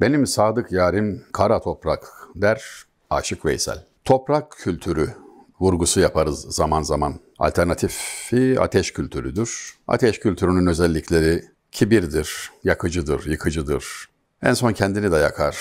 Benim sadık yarim kara toprak der Aşık Veysel. Toprak kültürü vurgusu yaparız zaman zaman. Alternatifi ateş kültürüdür. Ateş kültürünün özellikleri kibirdir, yakıcıdır, yıkıcıdır. En son kendini de yakar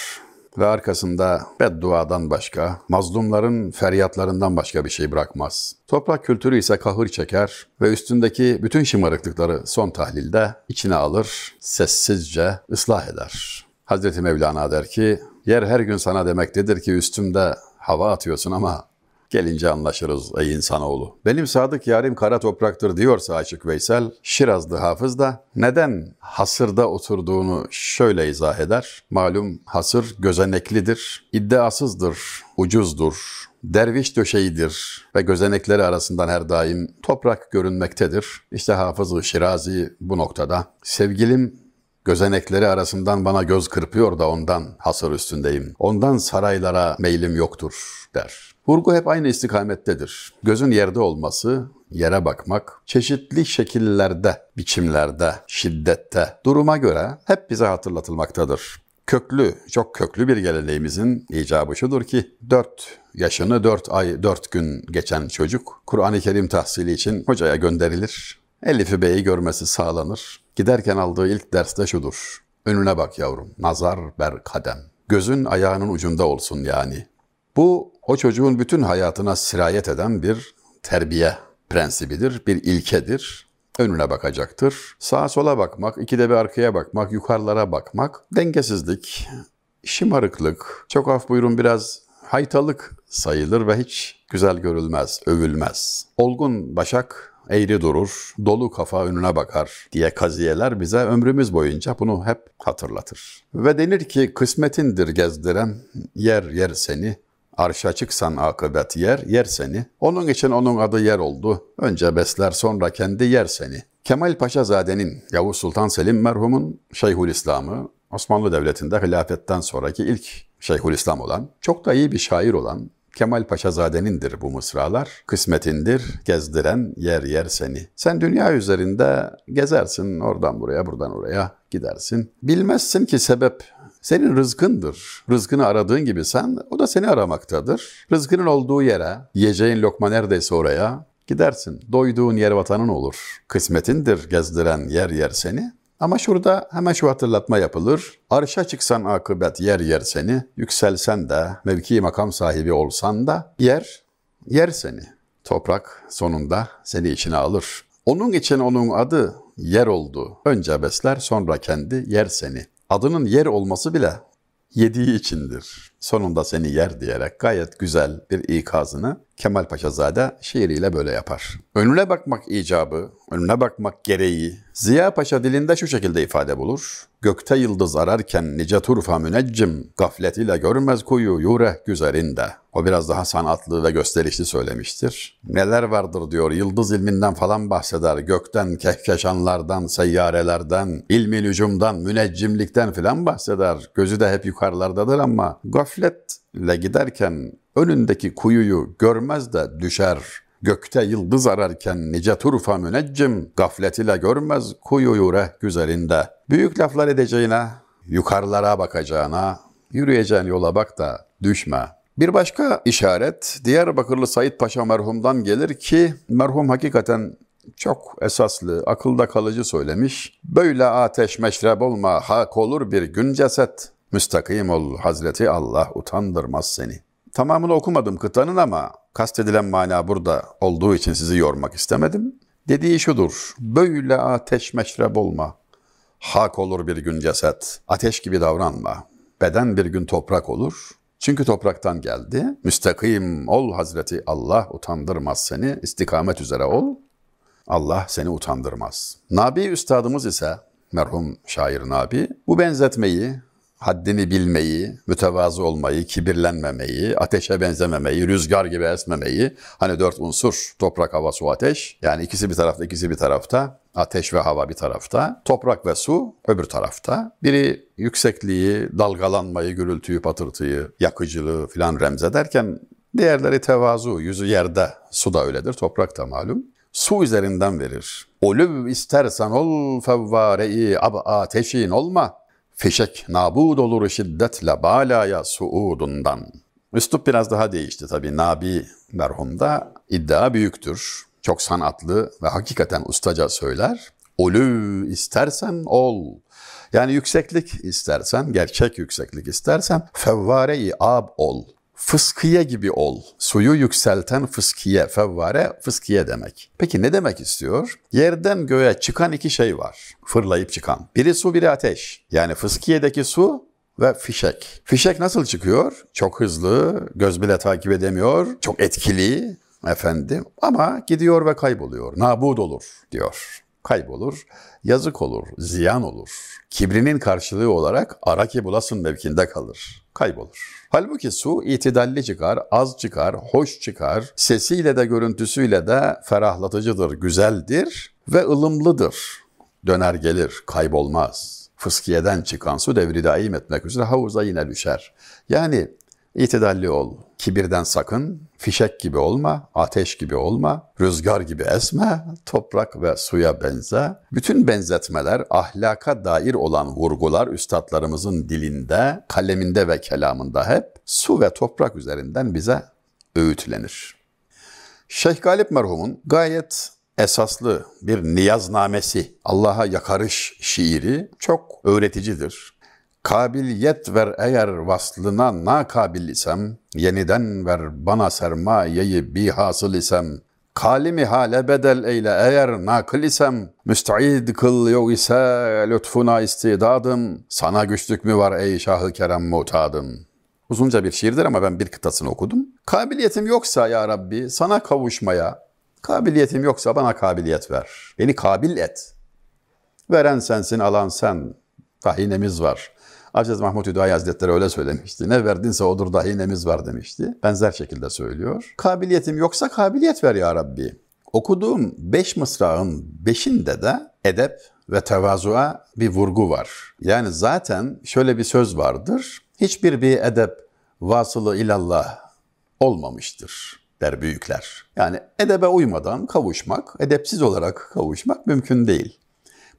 ve arkasında bedduadan başka, mazlumların feryatlarından başka bir şey bırakmaz. Toprak kültürü ise kahır çeker ve üstündeki bütün şımarıklıkları son tahlilde içine alır, sessizce ıslah eder. Hazreti Mevlana der ki, yer her gün sana demektedir ki üstümde hava atıyorsun ama Gelince anlaşırız ey insanoğlu. Benim sadık yarim kara topraktır diyorsa Aşık Veysel, Şirazlı hafız da neden hasırda oturduğunu şöyle izah eder. Malum hasır gözeneklidir, iddiasızdır, ucuzdur, derviş döşeğidir ve gözenekleri arasından her daim toprak görünmektedir. İşte Hafız-ı Şirazi bu noktada sevgilim Gözenekleri arasından bana göz kırpıyor da ondan hasır üstündeyim. Ondan saraylara meylim yoktur der. Vurgu hep aynı istikamettedir. Gözün yerde olması, yere bakmak, çeşitli şekillerde, biçimlerde, şiddette, duruma göre hep bize hatırlatılmaktadır. Köklü, çok köklü bir geleneğimizin icabı şudur ki, dört yaşını dört ay, dört gün geçen çocuk, Kur'an-ı Kerim tahsili için hocaya gönderilir. Elif'i Bey'i görmesi sağlanır. Giderken aldığı ilk ders de şudur. Önüne bak yavrum, nazar ber kadem. Gözün ayağının ucunda olsun yani. Bu o çocuğun bütün hayatına sirayet eden bir terbiye prensibidir, bir ilkedir. Önüne bakacaktır. Sağa sola bakmak, ikide bir arkaya bakmak, yukarılara bakmak, dengesizlik, şımarıklık, çok af buyurun biraz haytalık sayılır ve hiç güzel görülmez, övülmez. Olgun başak eğri durur, dolu kafa önüne bakar diye kaziyeler bize ömrümüz boyunca bunu hep hatırlatır. Ve denir ki kısmetindir gezdiren, yer yer seni, Arşa çıksan akıbet yer, yer seni. Onun için onun adı yer oldu. Önce besler sonra kendi yer seni. Kemal Paşazade'nin, Yavuz Sultan Selim merhumun Şeyhülislam'ı, Osmanlı Devleti'nde hilafetten sonraki ilk Şeyhülislam olan, çok da iyi bir şair olan Kemal Paşazade'nindir bu mısralar. Kısmetindir gezdiren yer yer seni. Sen dünya üzerinde gezersin oradan buraya buradan oraya gidersin. Bilmezsin ki sebep senin rızkındır. Rızkını aradığın gibi sen, o da seni aramaktadır. Rızkının olduğu yere, yiyeceğin lokma neredeyse oraya gidersin. Doyduğun yer vatanın olur. Kısmetindir gezdiren yer yer seni. Ama şurada hemen şu hatırlatma yapılır. Arşa çıksan akıbet yer yer seni. Yükselsen de, mevki makam sahibi olsan da yer, yer seni. Toprak sonunda seni içine alır. Onun için onun adı yer oldu. Önce besler sonra kendi yer seni adının yer olması bile yediği içindir. Sonunda seni yer diyerek gayet güzel bir ikazını Kemal Paşazade şiiriyle böyle yapar. Önüne bakmak icabı, önüne bakmak gereği Ziya Paşa dilinde şu şekilde ifade bulur. Gökte yıldız ararken nice turfa müneccim, gafletiyle görmez kuyu yureh güzerinde. O biraz daha sanatlı ve gösterişli söylemiştir. Neler vardır diyor, yıldız ilminden falan bahseder. Gökten, kehkeşanlardan, seyyarelerden, ilmi lücumdan, müneccimlikten filan bahseder. Gözü de hep yukarılardadır ama gafletle giderken önündeki kuyuyu görmez de düşer. Gökte yıldız ararken nice turfa müneccim, gaflet ile görmez kuyuyu reh güzelinde. Büyük laflar edeceğine, yukarılara bakacağına, yürüyeceğin yola bak da düşme. Bir başka işaret Diyarbakırlı Said Paşa merhumdan gelir ki merhum hakikaten çok esaslı, akılda kalıcı söylemiş. Böyle ateş meşrep olma, hak olur bir gün ceset. Müstakim ol Hazreti Allah utandırmaz seni. Tamamını okumadım kıtanın ama kastedilen mana burada olduğu için sizi yormak istemedim. Dediği şudur. Böyle ateş meşrep olma. Hak olur bir gün ceset. Ateş gibi davranma. Beden bir gün toprak olur. Çünkü topraktan geldi. Müstakim ol Hazreti Allah utandırmaz seni. İstikamet üzere ol. Allah seni utandırmaz. Nabi üstadımız ise merhum şair Nabi bu benzetmeyi haddini bilmeyi, mütevazı olmayı, kibirlenmemeyi, ateşe benzememeyi, rüzgar gibi esmemeyi, hani dört unsur, toprak, hava, su, ateş, yani ikisi bir tarafta, ikisi bir tarafta, ateş ve hava bir tarafta, toprak ve su öbür tarafta. Biri yüksekliği, dalgalanmayı, gürültüyü, patırtıyı, yakıcılığı filan remzederken, diğerleri tevazu, yüzü yerde, su da öyledir, toprak da malum. Su üzerinden verir. Olüv istersen ol fevvare-i ab ateşin olma.'' Fişek nabud olur şiddetle balaya suudundan. Üslup biraz daha değişti tabii. Nabi merhumda iddia büyüktür. Çok sanatlı ve hakikaten ustaca söyler. Olü istersen ol. Yani yükseklik istersen, gerçek yükseklik istersen fevvare-i ab ol. Fıskiye gibi ol. Suyu yükselten fıskiye, fevvare fıskiye demek. Peki ne demek istiyor? Yerden göğe çıkan iki şey var. Fırlayıp çıkan. Biri su, biri ateş. Yani fıskiyedeki su ve fişek. Fişek nasıl çıkıyor? Çok hızlı, göz bile takip edemiyor, çok etkili efendim ama gidiyor ve kayboluyor. Nabud olur diyor. Kaybolur, yazık olur, ziyan olur. Kibrinin karşılığı olarak ara ki bulasın mevkinde kalır. Kaybolur. Halbuki su itidalli çıkar, az çıkar, hoş çıkar. Sesiyle de görüntüsüyle de ferahlatıcıdır, güzeldir ve ılımlıdır. Döner gelir, kaybolmaz. Fıskiyeden çıkan su devri daim etmek üzere havuza yine düşer. Yani itidalli ol, kibirden sakın, fişek gibi olma, ateş gibi olma, rüzgar gibi esme, toprak ve suya benze. Bütün benzetmeler ahlaka dair olan vurgular üstadlarımızın dilinde, kaleminde ve kelamında hep su ve toprak üzerinden bize öğütlenir. Şeyh Galip merhumun gayet esaslı bir niyaznamesi, Allah'a yakarış şiiri çok öğreticidir. Kabiliyet ver eğer vaslına nakabil isem, yeniden ver bana sermayeyi bir hasıl isem, kalimi hale bedel eyle eğer nakıl isem, müsta'id kıl yok ise lütfuna istidadım, sana güçlük mü var ey şahı kerem mutadım. Uzunca bir şiirdir ama ben bir kıtasını okudum. Kabiliyetim yoksa ya Rabbi sana kavuşmaya, kabiliyetim yoksa bana kabiliyet ver. Beni kabil et. Veren sensin, alan sen. Dahinemiz var. Aciz Mahmut Hüdayi Hazretleri öyle söylemişti. Ne verdinse odur dahinemiz var demişti. Benzer şekilde söylüyor. Kabiliyetim yoksa kabiliyet ver ya Rabbi. Okuduğum beş mısrağın beşinde de edep ve tevazuğa bir vurgu var. Yani zaten şöyle bir söz vardır. Hiçbir bir edep vasılı ilallah olmamıştır der büyükler. Yani edebe uymadan kavuşmak, edepsiz olarak kavuşmak mümkün değil.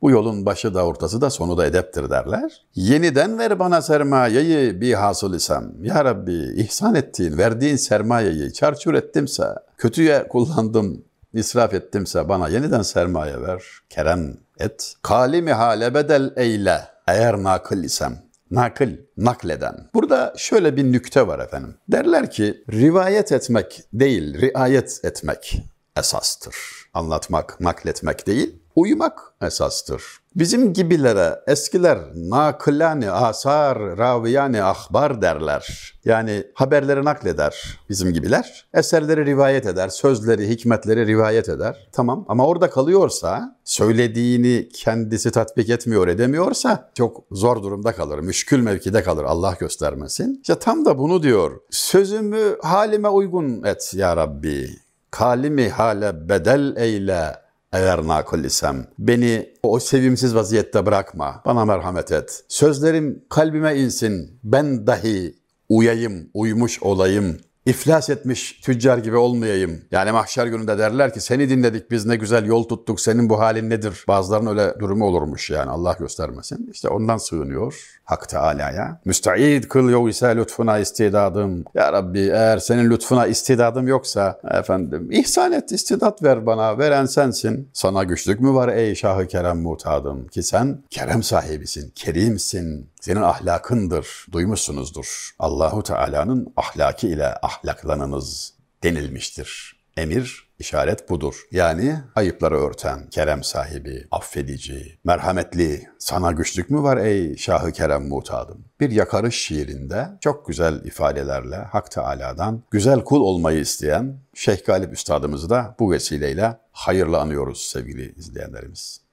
Bu yolun başı da ortası da sonu da edeptir derler. Yeniden ver bana sermayeyi bir hasıl isem. Ya Rabbi ihsan ettiğin, verdiğin sermayeyi çarçur ettimse, kötüye kullandım, israf ettimse bana yeniden sermaye ver, kerem et. Kalimi hale bedel eyle eğer nakıl isem. Nakıl, nakleden. Burada şöyle bir nükte var efendim. Derler ki rivayet etmek değil, riayet etmek esastır. Anlatmak, nakletmek değil, uyumak esastır. Bizim gibilere eskiler nakılani asar raviyani ahbar derler. Yani haberleri nakleder bizim gibiler. Eserleri rivayet eder, sözleri, hikmetleri rivayet eder. Tamam ama orada kalıyorsa, söylediğini kendisi tatbik etmiyor, edemiyorsa çok zor durumda kalır, müşkül mevkide kalır Allah göstermesin. İşte tam da bunu diyor. Sözümü halime uygun et ya Rabbi. Kalimi hale bedel eyle eğer nakıl isem. Beni o sevimsiz vaziyette bırakma. Bana merhamet et. Sözlerim kalbime insin. Ben dahi uyayım, uymuş olayım. İflas etmiş tüccar gibi olmayayım. Yani mahşer gününde derler ki seni dinledik biz ne güzel yol tuttuk senin bu halin nedir? Bazılarının öyle durumu olurmuş yani Allah göstermesin. İşte ondan sığınıyor Hak Teala'ya. Müsta'id kıl yok ise lütfuna istidadım. Ya Rabbi eğer senin lütfuna istidadım yoksa efendim ihsan et istidat ver bana veren sensin. Sana güçlük mü var ey Şahı Kerem mutadım ki sen kerem sahibisin, kerimsin. Senin ahlakındır, duymuşsunuzdur. Allahu Teala'nın ahlaki ile ahlaklanınız denilmiştir. Emir işaret budur. Yani ayıpları örten, kerem sahibi, affedici, merhametli, sana güçlük mü var ey Şahı Kerem mutadım? Bir yakarış şiirinde çok güzel ifadelerle Hak Teala'dan güzel kul olmayı isteyen Şeyh Galip Üstadımızı da bu vesileyle hayırlı anıyoruz sevgili izleyenlerimiz.